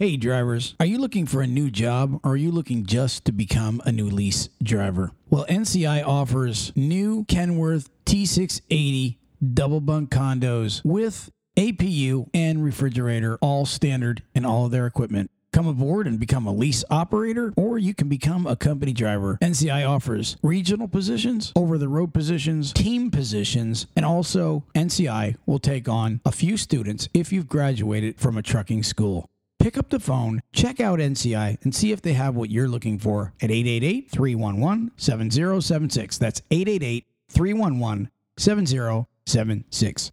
Hey, drivers, are you looking for a new job or are you looking just to become a new lease driver? Well, NCI offers new Kenworth T680 double bunk condos with APU and refrigerator, all standard in all of their equipment. Come aboard and become a lease operator, or you can become a company driver. NCI offers regional positions, over the road positions, team positions, and also NCI will take on a few students if you've graduated from a trucking school. Pick up the phone, check out NCI, and see if they have what you're looking for at 888 311 7076. That's 888 311 7076.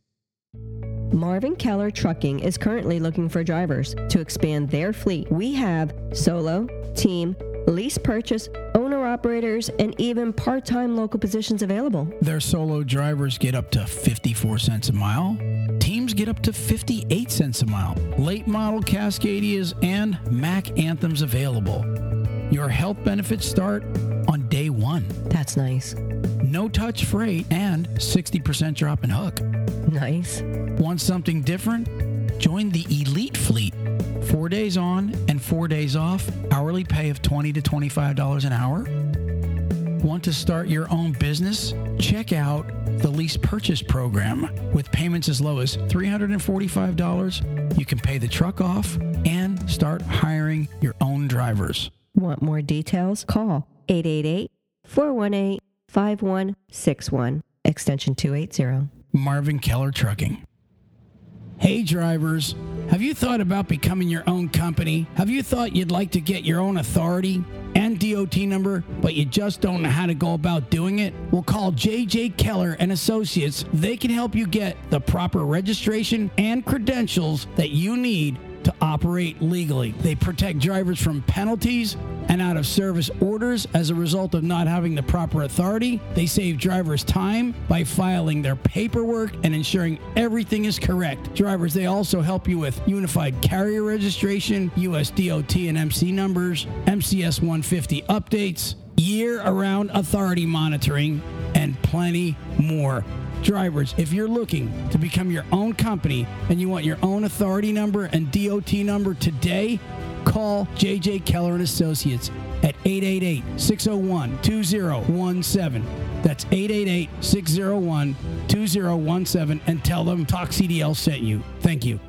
Marvin Keller Trucking is currently looking for drivers to expand their fleet. We have solo, team, lease purchase, owner operators, and even part time local positions available. Their solo drivers get up to 54 cents a mile. Teams get up to 58 cents a mile. Late model Cascadias and Mack Anthems available. Your health benefits start on day one. That's nice. No touch freight and 60% drop in hook. Nice. Want something different? Join the Elite Fleet. Four days on and four days off, hourly pay of 20 to $25 an hour. Want to start your own business? Check out the lease purchase program. With payments as low as $345, you can pay the truck off and start hiring your own drivers. Want more details? Call 888 418 5161, extension 280. Marvin Keller Trucking. Hey, drivers. Have you thought about becoming your own company? Have you thought you'd like to get your own authority and DOT number, but you just don't know how to go about doing it? Well, call JJ Keller and Associates. They can help you get the proper registration and credentials that you need to operate legally. They protect drivers from penalties and out of service orders as a result of not having the proper authority. They save drivers time by filing their paperwork and ensuring everything is correct. Drivers, they also help you with unified carrier registration, US DOT and MC numbers, MCS 150 updates, year around authority monitoring, and plenty more drivers, if you're looking to become your own company and you want your own authority number and DOT number today, call JJ Keller and Associates at 888-601-2017. That's 888-601-2017 and tell them Talk CDL sent you. Thank you.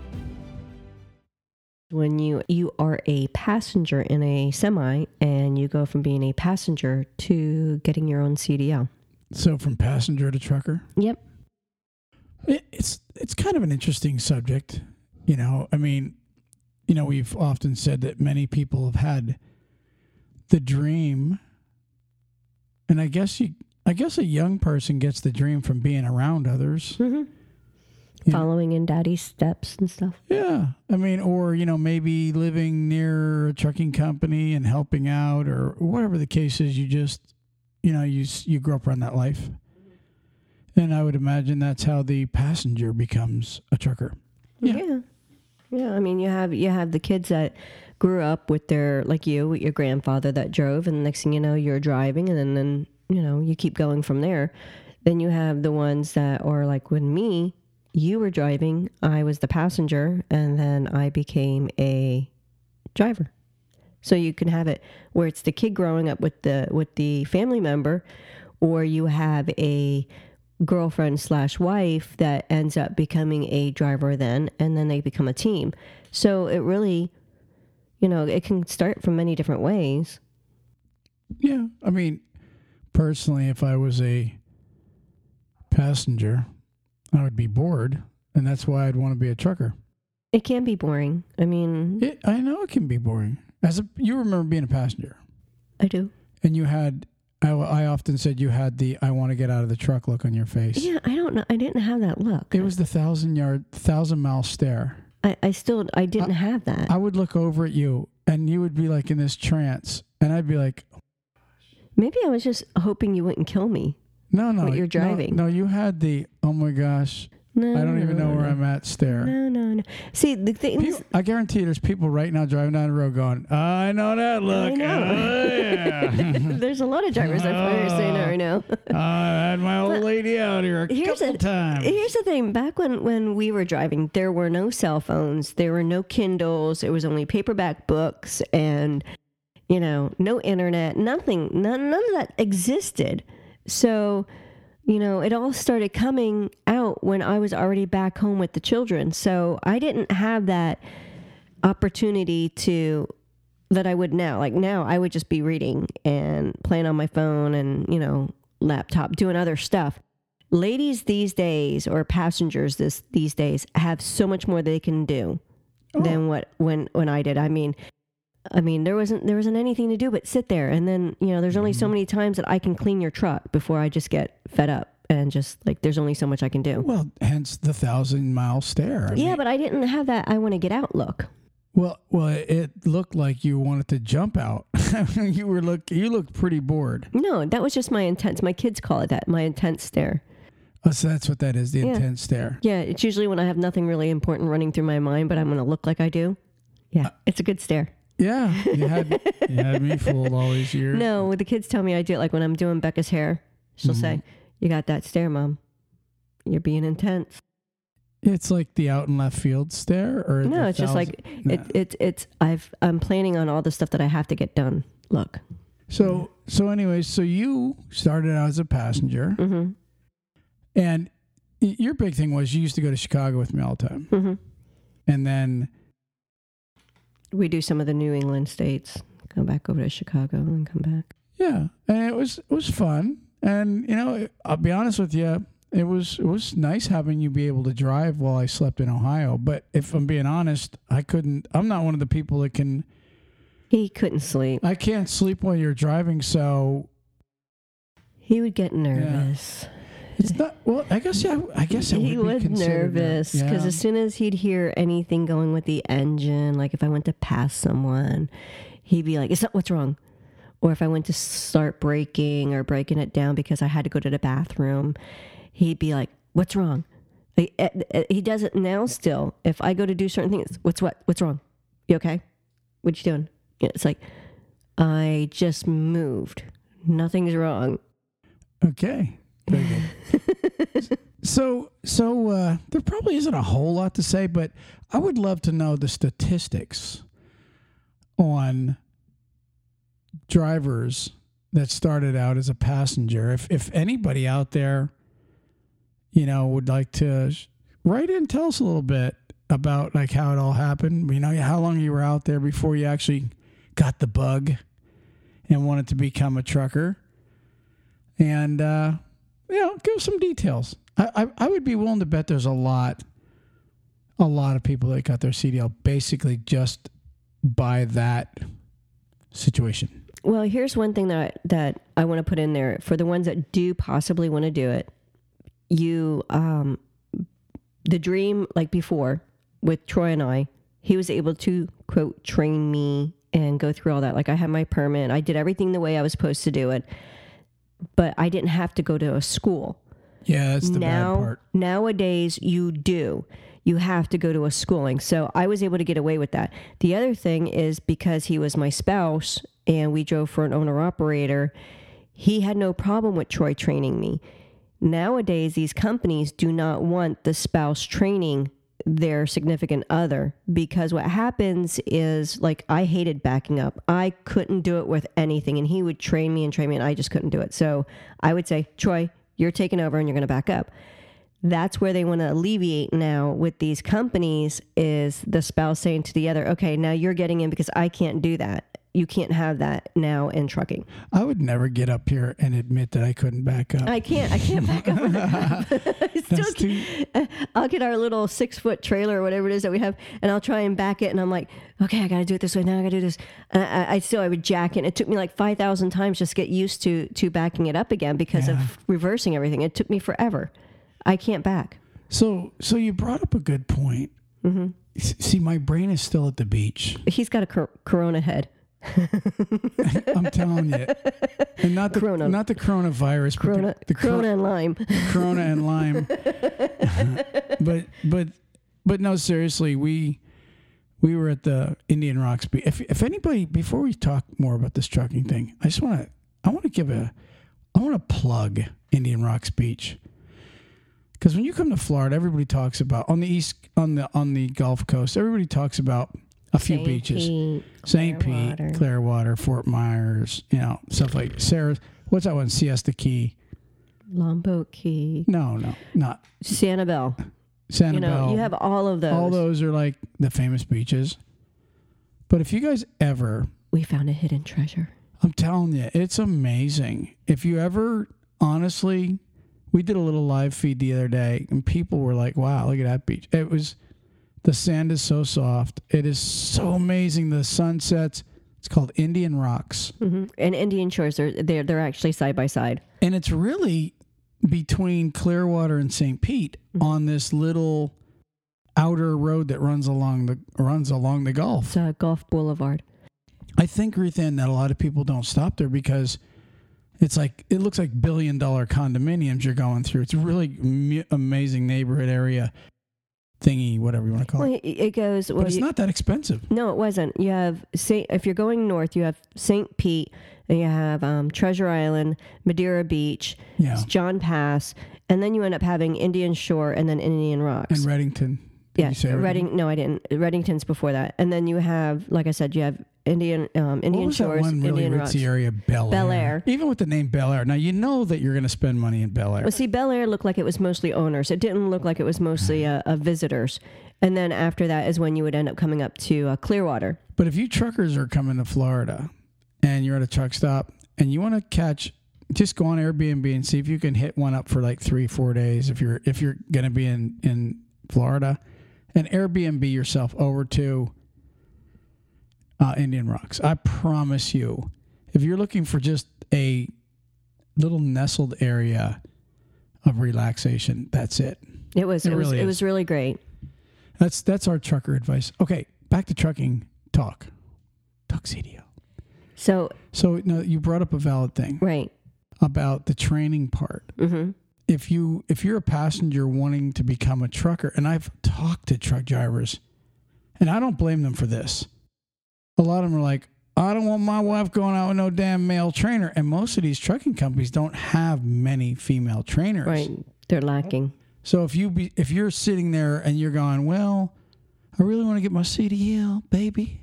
When you you are a passenger in a semi and you go from being a passenger to getting your own CDL. So from passenger to trucker? Yep. It, it's it's kind of an interesting subject, you know. I mean, you know, we've often said that many people have had the dream, and I guess you, I guess a young person gets the dream from being around others. Mm-hmm. Yeah. Following in daddy's steps and stuff. Yeah, I mean, or you know, maybe living near a trucking company and helping out, or whatever the case is. You just, you know, you you grow up around that life, and I would imagine that's how the passenger becomes a trucker. Yeah. yeah. Yeah, I mean, you have you have the kids that grew up with their like you with your grandfather that drove, and the next thing you know, you're driving, and then then you know you keep going from there. Then you have the ones that are like with me. You were driving, I was the passenger, and then I became a driver. So you can have it where it's the kid growing up with the with the family member, or you have a girlfriend slash wife that ends up becoming a driver then and then they become a team so it really you know it can start from many different ways Yeah, I mean, personally, if I was a passenger, I would be bored, and that's why I'd want to be a trucker. it can be boring i mean It, I know it can be boring. As a, you remember being a passenger, i do and you had. I, I often said you had the "I want to get out of the truck" look on your face. yeah i don't know i didn't have that look It was the thousand yard, thousand mile stare. i, I still i didn't have that I would look over at you, and you would be like in this trance, and I'd be like, oh maybe i was just hoping you wouldn't kill me "No, no, What you're no, driving. No, you had the "Oh my gosh, No, I don't even know no, where I'm at. Stare. No, no, no. See, the thing is, People, I guarantee you there's people right now driving down the road going, I know that look. I know. Oh, yeah. there's a lot of drivers that are saying that right now. Oh, I had my old lady out here a Here's couple a- times. Here's the thing: back when when we were driving, there were no cell phones, there were no Kindles, it was only paperback books, and you know, no internet, nothing, none, none of that existed. So, you know, it all started coming out when I was already back home with the children. So I didn't have that opportunity to that I would now. Like now, I would just be reading and playing on my phone and you know, laptop, doing other stuff ladies these days or passengers this these days have so much more they can do oh. than what when when I did. I mean, I mean there wasn't there wasn't anything to do but sit there and then you know there's only so mm-hmm. many times that I can clean your truck before I just get fed up and just like there's only so much I can do. well, hence the thousand mile stare. I Yeah, mean, but I didn't have that I want to get out look. well, well, it looked like you wanted to jump out. you were look, you looked pretty bored. No, that was just my intense. My kids call it that. My intense stare. Oh, so that's what that is, the Yeah. intense stare. Yeah, it's usually when I have nothing really important running through my mind, but I'm going to look like I do. Yeah, uh, it's a good stare. Yeah, you had you had me fooled all these years. No, the kids tell me I do it like when I'm doing Becca's hair. She'll say, "You got that stare, mom. You're being intense." It's like the out and left field stare, or No, it's just like No. it, it, it's. I've I'm planning on all the stuff that I have to get done. Look, So so anyways, so you started out as a passenger, hmm and your big thing was you used to go to Chicago with me all the time, hmm and then we do some of the New England states. Go back over to Chicago and come back. yeah, and it was it was fun, and you know I'll be honest with you, it was it was nice having you be able to drive while I slept in Ohio. But if I'm being honest, I couldn't. I'm not one of the people that can. He couldn't sleep. I can't sleep while you're driving, so He would get nervous. It's not. Well, I guess yeah. I guess I he be was nervous because Yeah. as soon as he'd hear anything going with the engine, like if I went to pass someone, he'd be like, "Is that what's wrong?" Or if I went to start braking or breaking it down because I had to go to the bathroom, he'd be like, "What's wrong?" Like, eh, eh, He does it now still. If I go to do certain things, what's what? What's wrong? You okay? What you doing? It's like I just moved. Nothing's wrong. Okay. So so uh, there probably isn't a whole lot to say, but I would love to know the statistics on drivers that started out as a passenger. If if anybody out there, you know, would like to write in, tell us a little bit about like how it all happened. You know, how long you were out there before you actually got the bug and wanted to become a trucker and uh, you know, give some details. I, I I would be willing to bet there's a lot, a lot of people that got their CDL basically just by that situation. Well, here's one thing that that I want to put in there for the ones that do possibly want to do it. You, um, the dream like before with Troy and I, he was able to quote train me and go through all that. Like I had my permit, I did everything the way I was supposed to do it, but I didn't have to go to a school. Yeah, that's the now bad part. nowadays you do. You have to go to a schooling. So i was able to get away with that. The other thing is because he was my spouse and we drove for an owner operator he had no problem with troy training me. Nowadays these companies do not want the spouse training their significant other because what happens is like I hated backing up. I couldn't do it with anything and he would train me and train me and I just couldn't do it. So I would say, "Troy, you're taking over and you're going to back up." That's where they want to alleviate now with these companies is the spouse saying to the other, "Okay, now you're getting in because I can't do that. You can't have that now in trucking." I would never get up here and admit that I couldn't back up. I can't. I can't back up. I still too- I'll get our little six foot trailer or whatever it is that we have, and I'll try and back it, and I'm like, okay, I got to do it this way. Now I got to do this. And I, I still I would jack it. It took me like five thousand times just to get used to to backing it up again because Yeah. of reversing everything. It took me forever. I can't back. so so you brought up a good point. Mm-hmm. See, my brain is still at the beach. He's got a cor- Corona head. I'm telling you, and not the Corona. not the coronavirus, Corona, but the, the cor- Corona and lime. Corona and lime. but but but no, seriously, we we were at the Indian Rocks Beach. If if anybody before we talk more about this trucking thing, I just want to I want to give a I want to plug Indian Rocks Beach. Because when you come to Florida, everybody talks about on the east on the on the Gulf Coast. Everybody talks about a few St. beaches. Pete, St. Pete, Clearwater, Fort Myers, you know, stuff like Sarah. What's that one? Siesta Key. Lombo Key, No, no, not Sanibel. Sanibel. You know, you have all of those. all those are like the famous beaches. But if you guys ever, We found a hidden treasure. I'm telling you, it's amazing. If you ever, honestly, we did a little live feed the other day, and people were like, "Wow, look at that beach!" It was the sand is so soft. It is so amazing. The sunsets. It's called Indian Rocks. hmm And Indian Shores, they're, they're, they're actually side by side. and it's really between Clearwater and St. Pete on this little outer road that runs along the runs along the Gulf. It's a Gulf Boulevard. I think Ruthann that a lot of people don't stop there because it's like it looks like billion dollar condominiums you're going through. It's a really amazing neighborhood area thingy, whatever you want to call Well, it. it, goes. Well, But it's you- not that expensive. No, it wasn't. You have Saint. If you're going north, you have Saint Pete, and you have um, Treasure Island, Madeira Beach, Yeah. John Pass, and then you end up having Indian Shore and then Indian Rocks. And Redington. Did yeah, you say. No, I didn't. Redington's before that, and then you have, like I said, you have Indian um, What Indian was Shores, that one really Indian ritzy area? Belleair. Bel Air. Even with the name Belleair. Now you know that you're going to spend money in Belleair. Well, see, Belleair looked like it was mostly owners. It didn't look like it was mostly uh, uh, visitors. And then after that is when you would end up coming up to uh, Clearwater. But if you truckers are coming to Florida and you're at a truck stop and you want to catch, just go on Airbnb and see if you can hit one up for like three, four days. If you're if you're gonna be in in Florida, and Airbnb yourself over to uh, Indian Rocks. I promise you, if you're looking for just a little nestled area of relaxation, that's it. It was It it, was really it was really great. That's that's our trucker advice. Okay, back to trucking talk. Tuxedo. So So no, you brought up a valid thing right. about the training part. hmm If you if you're a passenger wanting to become a trucker, and I've talked to truck drivers, and I don't blame them for this. A lot of them are like, I don't want my wife going out with no damn male trainer, and most of these trucking companies don't have many female trainers. Right. They're lacking. So if you be if you're sitting there and you're going, well, I really want to get my CDL, baby.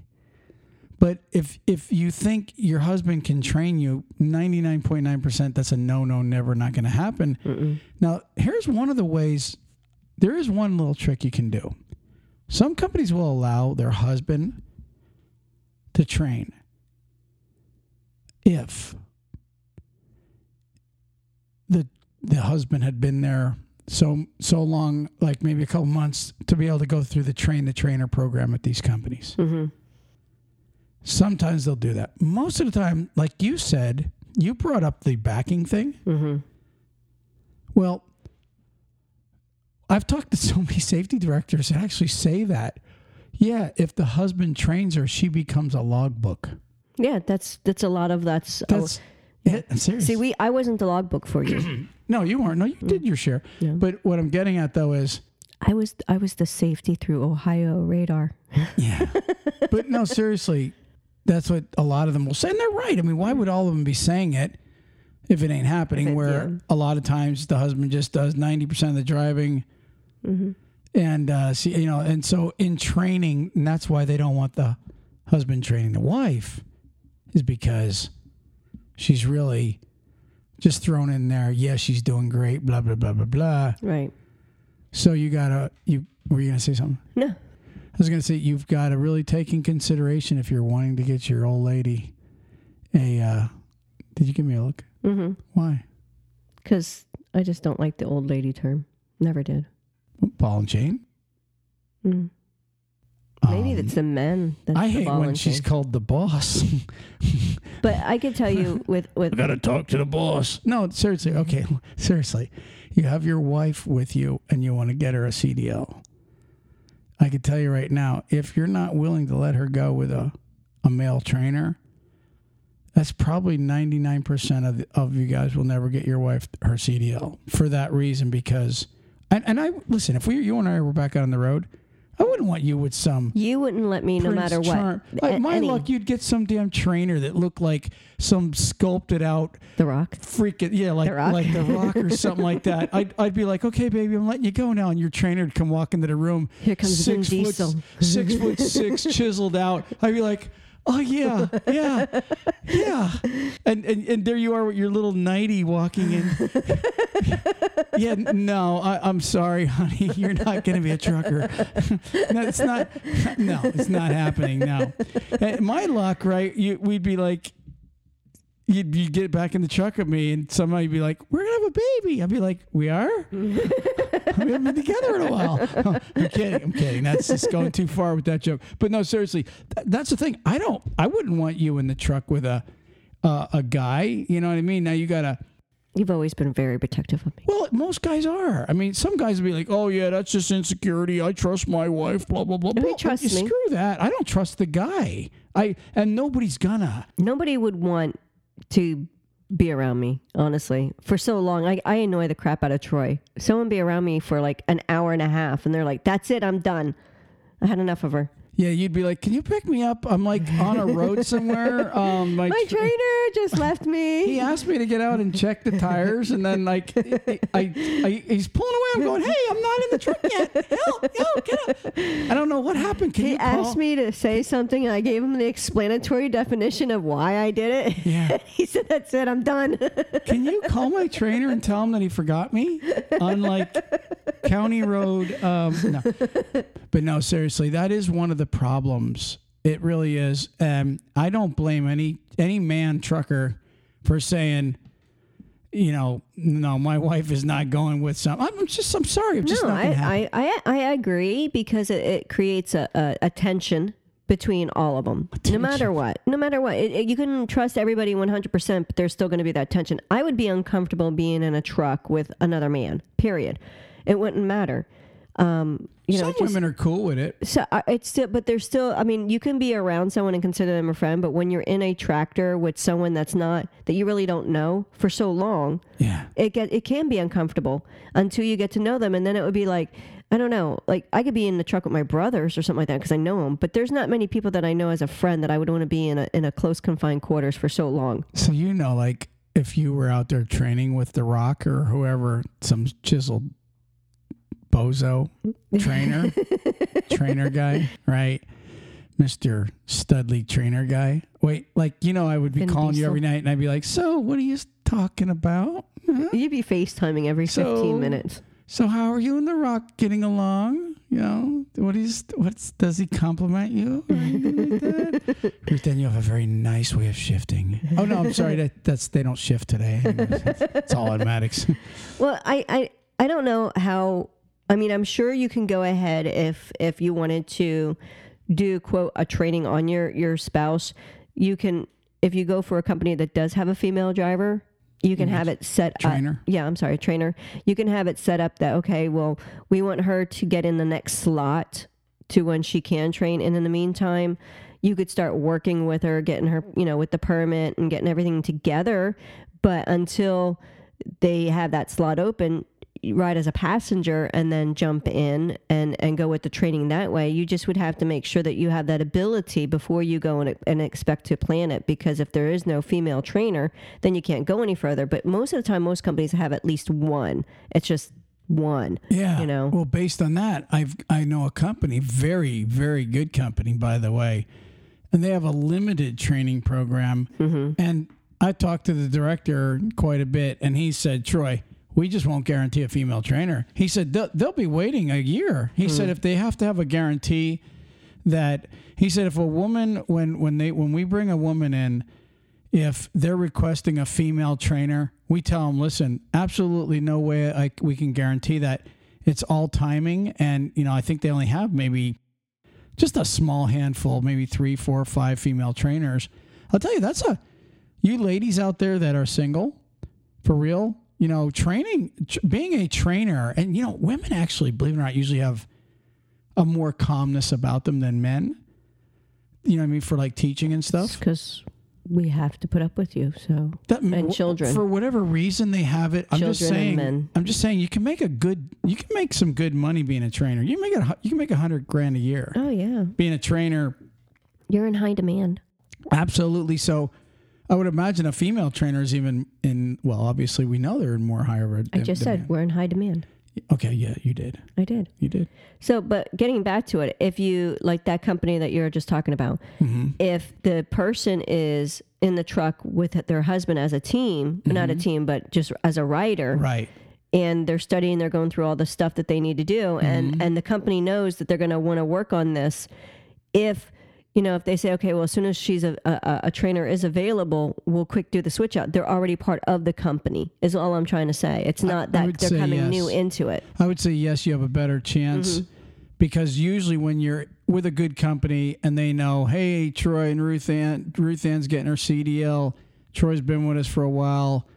But if if you think your husband can train you, ninety nine point nine percent, that's a no, no, never, not going to happen. Mm-mm. Now, here's one of the ways. There is one little trick you can do. Some companies will allow their husband to train if the the husband had been there so so long, like maybe a couple months, to be able to go through the train the trainer program at these companies. hmm Sometimes they'll do that. Most of the time, like you said, you brought up the backing thing. hmm Well, I've talked to so many safety directors that actually say that. Yeah, if the husband trains her, she becomes a logbook. Yeah, that's that's a lot of that's. That's it. I'm serious. See, we I wasn't the logbook for you. no, you weren't. No, you did your share. Yeah. But what I'm getting at though is, I was I was the safety through Ohio radar. yeah. but no, seriously, that's what a lot of them will say, and they're right. I mean, why would all of them be saying it if it ain't happening? It- where yeah. a lot of times the husband just does ninety percent of the driving. hmm and uh, see, you know, and so in training, and that's why they don't want the husband training the wife, is because she's really just thrown in there. Yeah, she's doing great. Blah blah blah blah blah. Right. So you gotta you were you gonna say something? No. I was gonna say you've got to really take in consideration if you're wanting to get your old lady a. Uh, did you give me a look? hmm Why? Because I just don't like the old lady term. Never did. Ball and chain. Mm. Maybe Um, it's the men. That's I the hate ball when and she's chain. called the boss. But I could tell you with with I gotta talk to the boss. No, seriously. Okay, seriously. You have your wife with you and you want to get her a CDL. I can tell you right now, if you're not willing to let her go with a, a male trainer, that's probably 99% of, of you guys will never get your wife her CDL for that reason because and, and I listen if we you and I were back out on the road I wouldn't want you with some You wouldn't let me, no matter what. Like my any- luck, you'd get some damn trainer that looked like some sculpted out The Rock. freaking yeah, like The Rock? like the Rock or something like that. I'd I'd be like, okay, baby, I'm letting you go now, and your trainer would come walk into the room. Here comes Vin foot, Diesel. six foot six, chiseled out. I'd be like. Oh yeah, yeah, yeah, and, and and there you are with your little nighty walking in. yeah, no, I, I'm sorry, honey, you're not going to be a trucker. no, it's not. No, it's not happening. No, And my luck, right? You, we'd be like, you'd, you'd get back in the truck with me, and somebody'd be like, "We're gonna have a baby." I'd be like, "We are? we haven't been together in a while." I'm kidding. I'm kidding. That's just going too far with that joke. But no, seriously, th- that's the thing. I don't. I wouldn't want you in the truck with a uh, a guy. You know what I mean? Now you gotta. You've always been very protective of me. Well, most guys are. I mean, some guys would be like, "Oh yeah, that's just insecurity. I trust my wife." Blah blah blah. Well, trusts me. Screw that. I don't trust the guy. I and nobody's gonna. Nobody would want to be around me, honestly. For so long, I, I annoy the crap out of Troy. Someone be around me for like an hour and a half, and they're like, "That's it, I'm done. I had enough of her." Yeah, you'd be like, "Can you pick me up? I'm like on a road somewhere." Um, my, My tr- trainer just left me. He asked me to get out and check the tires, and then like I, I, he's pulling away. I'm going, "Hey, I'm not in the truck yet. Help! Help! Get up!" I don't know what happened. Can He you call? asked me to say something, and I gave him the explanatory definition of why I did it. Yeah. he said, "That's it, I'm done." Can you call my trainer and tell him that he forgot me on like County Road? Um, no, but no, seriously, that is one of the problems. It really is. Um, I don't blame any any man trucker for saying, you know, no, my wife is not going with some. I'm just, I'm sorry, I'm just no, not going to happen. I, I, I, I agree because it, it creates a, a, a tension between all of them. No matter what, no matter what, it, it- you can trust everybody 100%, but there's still going to be that tension. I would be uncomfortable being in a truck with another man, period. It wouldn't matter. Um, you know, Some just- women are cool with it. so I- it's still, but there's still. I mean, you can be around someone and consider them a friend, but when you're in a tractor with someone that's not that you really don't know for so long, Yeah. it get it can be uncomfortable until you get to know them, and then it would be like. I don't know. Like I could be in the truck with my brothers or something like that because I know them. But there's not many people that I know as a friend that I would want to be in a in a close confined quarters for so long. So you know, like if you were out there training with the Rock or whoever, some chiseled bozo trainer, trainer guy, right? Mister Studley trainer guy. Wait, like you know, I would be Vin calling you every night, and I'd be like, "So, what are you talking about? Huh? You'd be FaceTiming every 15 minutes. So, how are you and the Rock getting along? You know, what is what's does he compliment you? Or like? But then you have a very nice way of shifting. Oh no, I'm sorry. That that's they don't shift today. It's, it's all automatics. Well, I, I I don't know how. I mean, I'm sure you can go ahead if if you wanted to do quote a training on your your spouse. You can if you go for a company that does have a female driver. You can have it set Trainer? up. Yeah, I'm sorry, trainer. You can have it set up that okay, well, we want her to get in the next slot to when she can train, and in the meantime, you could start working with her, getting her, you know, with the permit and getting everything together. But until they have that slot open, ride as a passenger and then jump in and and go with the training that way. You just would have to make sure that you have that ability before you go and, and expect to plan it. Because if there is no female trainer, then you can't go any further. But most of the time, most companies have at least one. It's just one. Yeah. You know. Well, based on that, I've I know a company, very very good company, by the way, and they have a limited training program. Mm-hmm. And I talked to the director quite a bit, and he said, Troy. We just won't guarantee a female trainer. He said they'll, they'll be waiting a year. He said mm. if they have to have a guarantee that he said if a woman when when they when we bring a woman in if they're requesting a female trainer, we tell them, listen, absolutely no way I, we can guarantee that. It's all timing. And, you know, I think they only have maybe just a small handful, maybe three, four, five female trainers. I'll tell you, that's a, you ladies out there that are single, for real, you know, training, tr- being a trainer, and, you know, women actually, believe it or not, usually have a more calmness about them than men. You know what I mean? For like teaching and stuff. Because we have to put up with you. So That, And children. for whatever reason they have it. I'm just Children and saying. men. I'm just saying you can make a good. You can make some good money being a trainer. You make a. You can make a hundred grand a year oh yeah, being a trainer. you're in high demand. Absolutely. So, I would imagine a female trainer is even in. Well, obviously we know they're in more higher. I just said we're in high demand. Okay. Yeah, you did. I did. You did. So, but getting back to it, if you like that company that you're just talking about, Mm-hmm. if the person is in the truck with their husband as a team, not a team, but just as a rider, Mm-hmm. Right. and they're studying, they're going through all the stuff that they need to do, Mm-hmm. and and the company knows that they're going to want to work on this. If you know, if they say, okay, well, as soon as she's a, a, a trainer is available, we'll quick do the switch out. They're already part of the company. Is all I'm trying to say. It's not I that would they're coming yes. new into it. I would say yes, you have a better chance Mm-hmm. because usually when you're with a good company and they know, hey, Troy and Ruth Ann, Ruth Ann's getting her CDL. Troy's been with us for a while,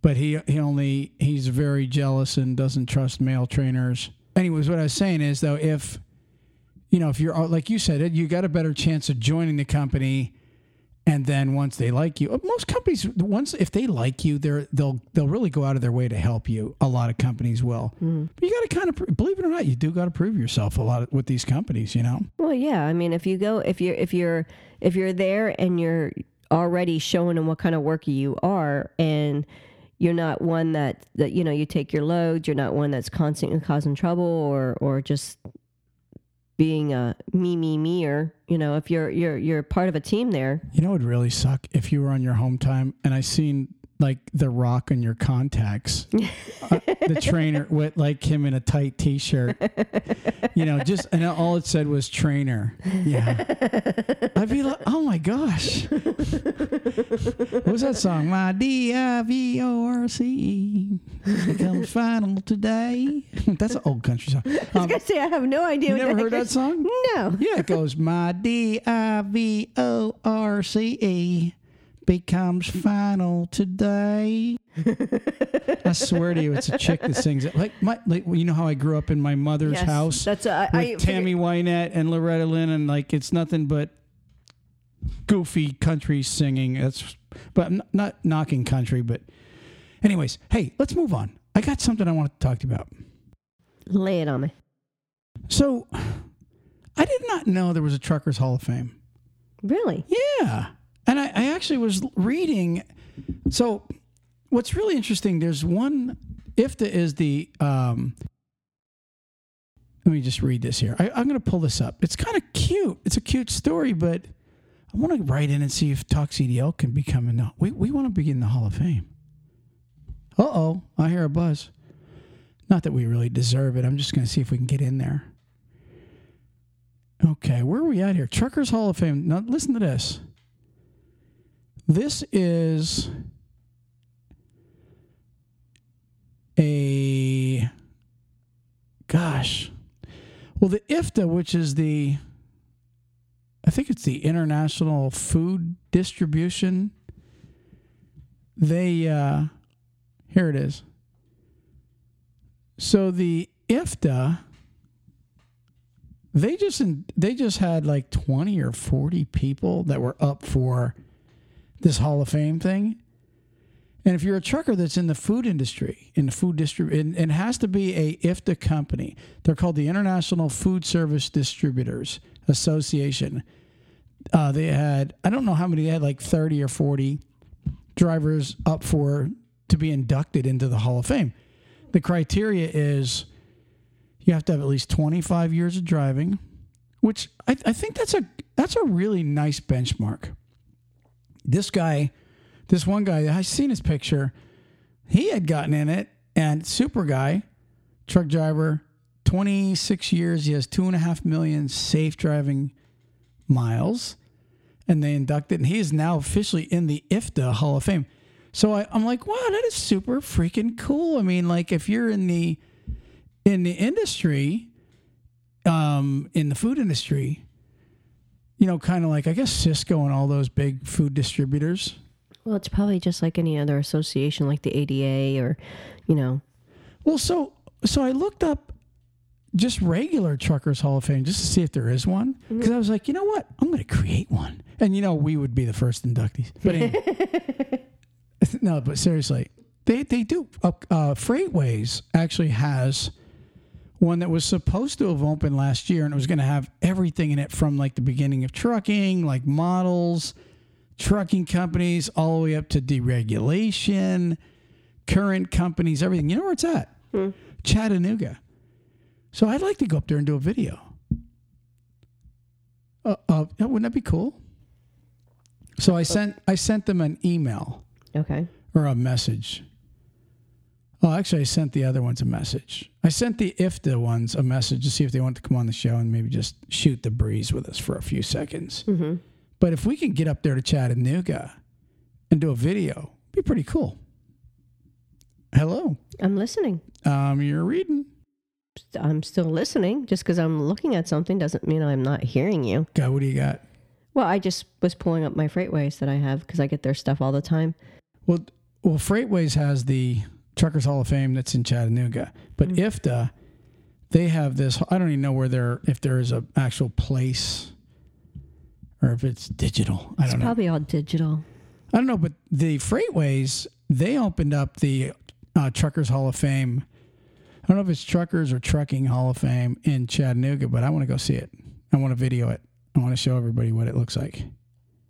but he he only he's very jealous and doesn't trust male trainers. Anyways, what I was saying is though, if you know, if you're like you said, Ed, you got a better chance of joining the company. And then once they like you, most companies once if they like you, they're they'll they'll really go out of their way to help you. A lot of companies will, Mm-hmm. but you got to kind of believe it or not, you do got to prove yourself a lot with these companies. You know, Well, yeah. I mean, if you go, if you're, if you're, if you're there and you're already showing them what kind of worker you are, and you're not one that that you know you take your loads, you're not one that's constantly causing trouble or or just being a me me me or you know if you're you're you're part of a team there. You know it would really suck? If you were on your home time and I seen like the rock in your contacts, uh, the trainer with like him in a tight t-shirt, you know, just and all it said was trainer. Yeah, I'd be like, oh my gosh, what was that song? My D I V O R C E becomes final today. That's an old country song. I was Um, gonna say I have no idea you what never heard that song? no Yeah, it goes my D I V O R C E becomes final today. I swear to you, it's a chick that sings it. Like my, like you know how I grew up in my mother's Yes, house that's uh, with I Tammy Wynette and Loretta Lynn, and like it's nothing but goofy country singing. That's but I'm not, not knocking country, but anyways, hey, let's move on. I got something I want to talk to you about. lay it on me So, I did not know there was a Truckers Hall of Fame. really Yeah. And I, I actually was reading. So, what's really interesting, there's one, IFDA is the, um, let me just read this here. I, I'm going to pull this up. It's kind of cute. It's a cute story, but I want to write in and see if Talk CDL can become a, we, we want to be in the Hall of Fame. Uh oh, I hear a buzz. Not that we really deserve it. I'm just going to see if we can get in there. Okay, where are we at here? Truckers Hall of Fame. Now, listen to this. This is a gosh. Well, the IFDA, which is the I think it's the International Food Distribution. They uh here it is. So the IFDA they just they just had like 20 or 40 people that were up for this Hall of Fame thing. And if you're a trucker that's in the food industry, in the food distrib, and it has to be a IFDA company. They're called the International Food Service Distributors Association. Uh, they had I don't know how many they had like 30 or 40 drivers up for to be inducted into the Hall of Fame. The criteria is you have to have at least 25 years of driving, which I, I think that's a that's a really nice benchmark. This guy, this one guy, I seen his picture. He had gotten in it, and super guy, truck driver, 26 years. He has two and a half million safe driving miles, and they inducted, and he is now officially in the IFDA Hall of Fame. So I, I'm like, wow, that is super freaking cool. I mean, like if you're in the in the industry, um, in the food industry, you know, kind of like I guess Sysco and all those big food distributors. Well, it's probably just like any other association, like the ADA or, you know. Well, so so I looked up just regular Truckers Hall of Fame just to see if there is one because I was like, you know what, I'm going to create one. And you know, we would be the first inductees. But anyway. no, but seriously, they they do. Uh, uh, FreightWaves actually has one that was supposed to have opened last year, and it was going to have everything in it from like the beginning of trucking, like models, trucking companies, all the way up to deregulation, current companies, everything. You know where it's at? Chattanooga. So I'd like to go up there and do a video. Uh, uh, wouldn't that be cool? So I sent I sent them an email Okay. or a message. Oh, actually, I sent the other ones a message. I sent the IFDA ones a message to see if they want to come on the show and maybe just shoot the breeze with us for a few seconds. Mm-hmm. But if we can get up there to Chattanooga and do a video, it'd be pretty cool. Hello, I'm listening. um, you're reading. I'm still listening. Just because I'm looking at something doesn't mean I'm not hearing you. God, what do you got? Well, I just was pulling up my FreightWaves that I have because I get their stuff all the time. Well, well, FreightWaves has the Truckers Hall of Fame that's in Chattanooga, but IFDA, they have this. I don't even know where they're if there is a actual place or if it's digital. I don't know. probably all digital. I don't know, but the FreightWaves they opened up the uh, Truckers Hall of Fame. I don't know if it's Truckers or Trucking Hall of Fame in Chattanooga, but I want to go see it. I want to video it. I want to show everybody what it looks like.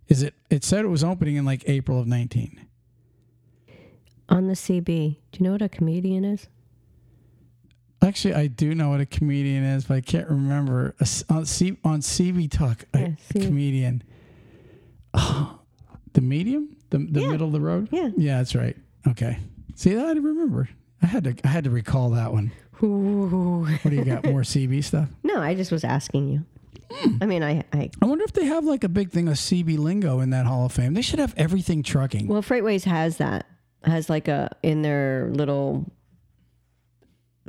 Is it? It said it was opening in like April of nineteen. On the CB, do you know what a comedian is? Actually, I do know what a comedian is, but I can't remember. On, C, on CB Talk, a, Yeah, a C- comedian. Oh, the medium, the the Yeah. middle of the road. Yeah. yeah, that's right. Okay, see I remember. I had to I had to recall that one. Ooh. What do you got? More CB stuff? No, I just was asking you. Hmm. I mean, I, I I wonder if they have like a big thing of CB lingo in that Hall of Fame. They should have everything trucking. well, FreightWaves has that has like a in their little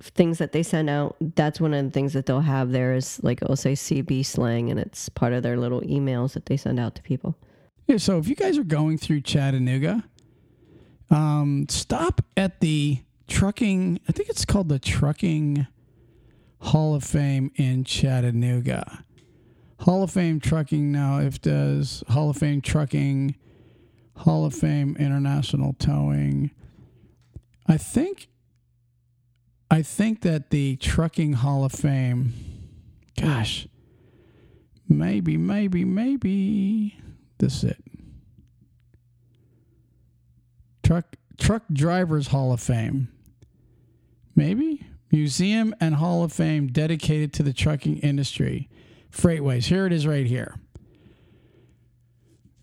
things that they send out. That's one of the things that they'll have there is like it'll say CB slang, and it's part of their little emails that they send out to people. Yeah, so if you guys are going through Chattanooga, um, stop at the trucking. I think it's called the Trucking Hall of Fame in Chattanooga. Hall of Fame Trucking now. If does Hall of Fame Trucking, Hall of Fame International Towing. I think. I think that the Trucking Hall of Fame. Gosh. Maybe, maybe, maybe. This is it. Truck Truck Drivers Hall of Fame. Maybe Museum and Hall of Fame dedicated to the trucking industry. FreightWaves. Here it is right here.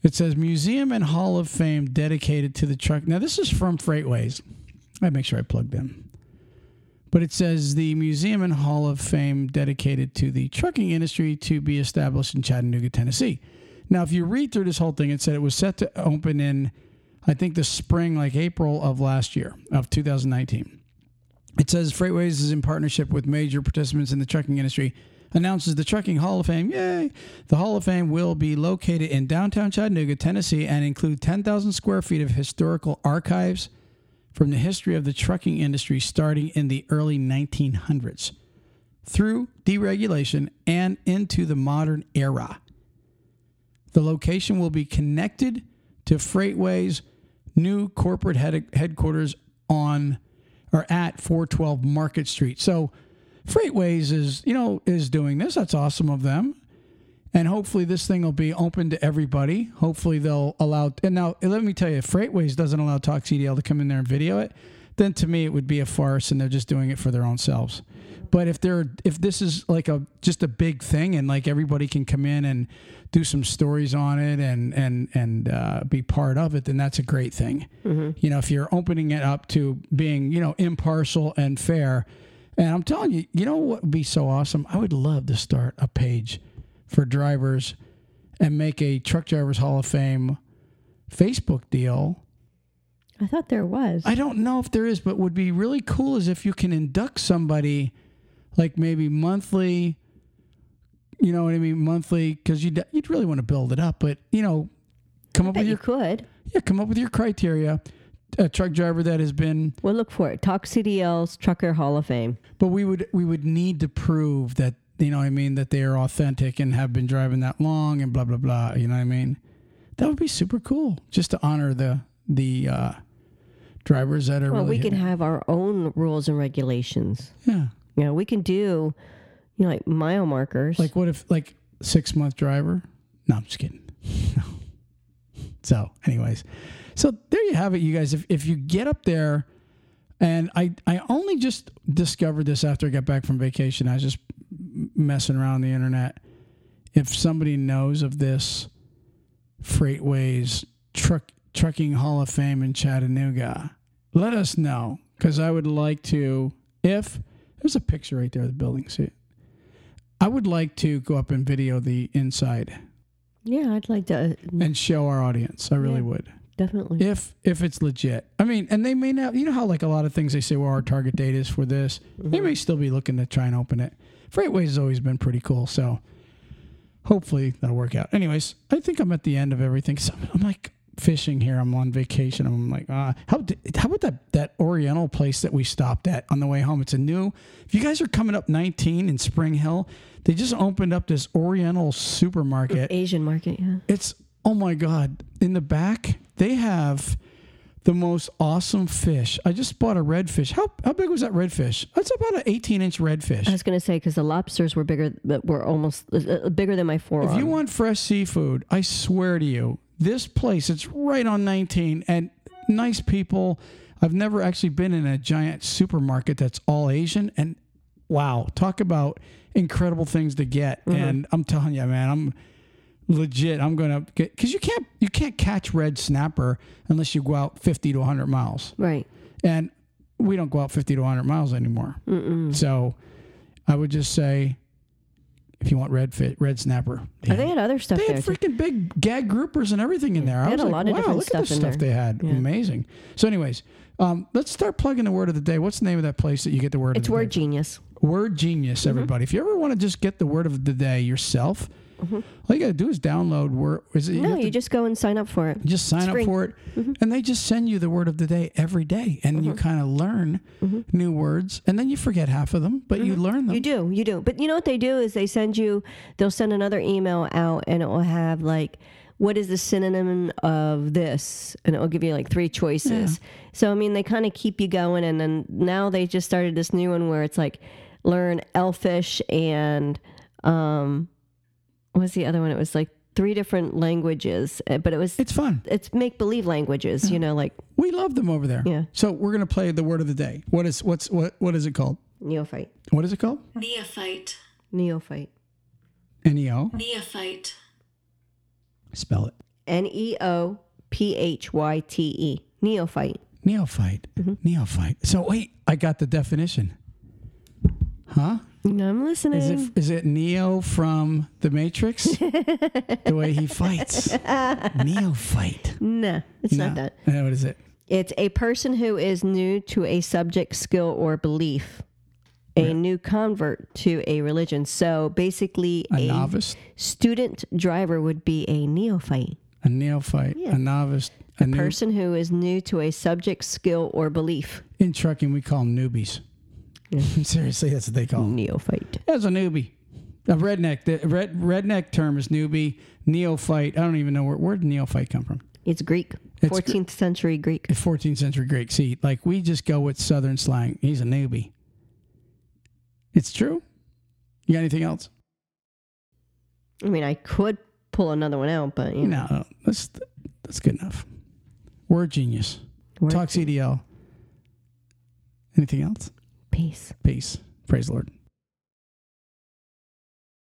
It says Museum and Hall of Fame dedicated to the truck. Now this is from FreightWaves. I make sure I plug them. But it says the Museum and Hall of Fame dedicated to the trucking industry to be established in Chattanooga, Tennessee. Now, if you read through this whole thing, it said it was set to open in, I think, the spring, like April of last year, of 2019. It says FreightWaves is in partnership with major participants in the trucking industry. Announces the Trucking Hall of Fame. Yay! The Hall of Fame will be located in downtown Chattanooga, Tennessee, and include 10,000 square feet of historical archives from the history of the trucking industry starting in the early 1900s through deregulation and into the modern era. The location will be connected to FreightWaves' new corporate head- headquarters on or at 412 Market Street. So FreightWaves is, you know, is doing this. That's awesome of them. And hopefully this thing will be open to everybody. Hopefully they'll allow and now let me tell you, if FreightWaves doesn't allow Talk CDL to come in there and video it, then to me it would be a farce and they're just doing it for their own selves. But if they're if this is like a just a big thing and like everybody can come in and do some stories on it and and and uh, be part of it, then that's a great thing. You know, if you're opening it up to being you know impartial and fair, and I'm telling you, you know what would be so awesome? I would love to start a page for drivers and make a Truck Drivers Hall of Fame Facebook deal. I thought there was. I don't know if there is, but would be really cool is if you can induct somebody like maybe monthly, you know what I mean, monthly, because you'd, you'd really want to build it up, but you know, come up bet with you your could. yeah, come up with your criteria. A truck driver that has been, We'll look for it. Talk CDL's Trucker Hall of Fame. but we would we would need to prove that you know what I mean that they are authentic and have been driving that long and blah blah blah. You know what I mean? That would be super cool, just to honor the the uh, drivers that are. Well, really we can have our own rules and regulations. yeah. You know, we can do, you know, like mile markers. Like what if like six month driver? No, I'm just kidding. No. So, anyways, so there you have it, you guys. If if you get up there, and I I only just discovered this after I got back from vacation. I was just messing around the internet. If somebody knows of this FreightWaves truck trucking Hall of Fame in Chattanooga, let us know because I would like to. If there's a picture right there of the building, see it. I would like to go up and video the inside yeah, I'd like to uh, and show our audience. I really Yeah. would. definitely. If if it's legit. I mean, and they may not you know how like a lot of things they say well our target date is for this. They may still be looking to try and open it. FreightWaves has always been pretty cool, so hopefully that'll work out. Anyways, I think I'm at the end of everything. So I'm like fishing here. I'm on vacation. I'm like, ah, how how about that that Oriental place that we stopped at on the way home? It's a new. If you guys are coming up 19 in Spring Hill, they just opened up this Oriental supermarket. Asian market, yeah. It's oh my god! In the back, they have the most awesome fish. I just bought a redfish. How how big was that redfish? That's about an 18 inch redfish. I was going to say because the lobsters were bigger, but were almost uh, uh, bigger than my forearm. If you want fresh seafood, I swear to you, this place it's right on 19 and nice people. I've never actually been in a giant supermarket that's all Asian and wow, talk about incredible things to get. Mm-hmm. And I'm telling you, man, I'm legit. I'm going to get cuz you can't you can't catch red snapper unless you go out 50 to 100 miles. right. And we don't go out 50 to 100 miles anymore. So I would just say if you want red fit, red snapper. Oh, they had other stuff They there. had too. freaking big gag groupers and everything in there. I They had was a like, lot of wow, different look at the stuff there. they had. Yeah. Amazing. So, anyways, um, let's start plugging the word of the day. What's the name of that place that you get the word It's of the word day? genius. Word Genius, Mm-hmm. everybody. If you ever want to just get the word of the day yourself, all you got to do is download Word. Is it, Mm-hmm. No, have you just go and sign up for it. just sign it's up free. Mm-hmm. for it, and they just send you the word of the day every day, and you kind of learn new words, and then you forget half of them, but you learn them. Mm-hmm. You do, you do. But you know what they do is they send you, they'll send another email out and it will have like, what is the synonym of this? And it will give you like three choices. So, I mean, they kind of keep you going. And then now they just started this new one where it's like, learn elfish and, um, was the other one? It was like three different languages, uh, but it was, It's fun. it's make believe languages, you know, like We love them over there. Yeah. So we're gonna play the word of the day. What is what's what what is it called? neophyte. What is it called? Neophyte. Neophyte. N E O. Neophyte. Spell it. N E O P H Y T E. Neophyte. Neophyte. Mm-hmm. Neophyte. So wait, I got the definition. Huh? I'm listening. Is it is it Neo from the Matrix? the way he fights. Neophyte. no, it's not that. Uh, What is it? It's a person who is new to a subject, skill, or belief. A new convert to a religion. So basically, A novice, student driver would be a neophyte. a neophyte, a novice, a new, Person who is new to a subject, skill, or belief. in trucking we call them newbies. Seriously, that's what they call them. Neophyte. As a newbie. A redneck. The red redneck term is newbie. Neophyte. I don't even know where where did neophyte come from. It's Greek. It's 14th century Greek. 14th century Greek. See, like we just go with Southern slang. He's a newbie. It's true. You got anything else? I mean, I could pull another one out, but you know. No, no. That's that's good enough. Word genius. Word Talk CDL. Anything else? Peace. Peace. Praise the Lord.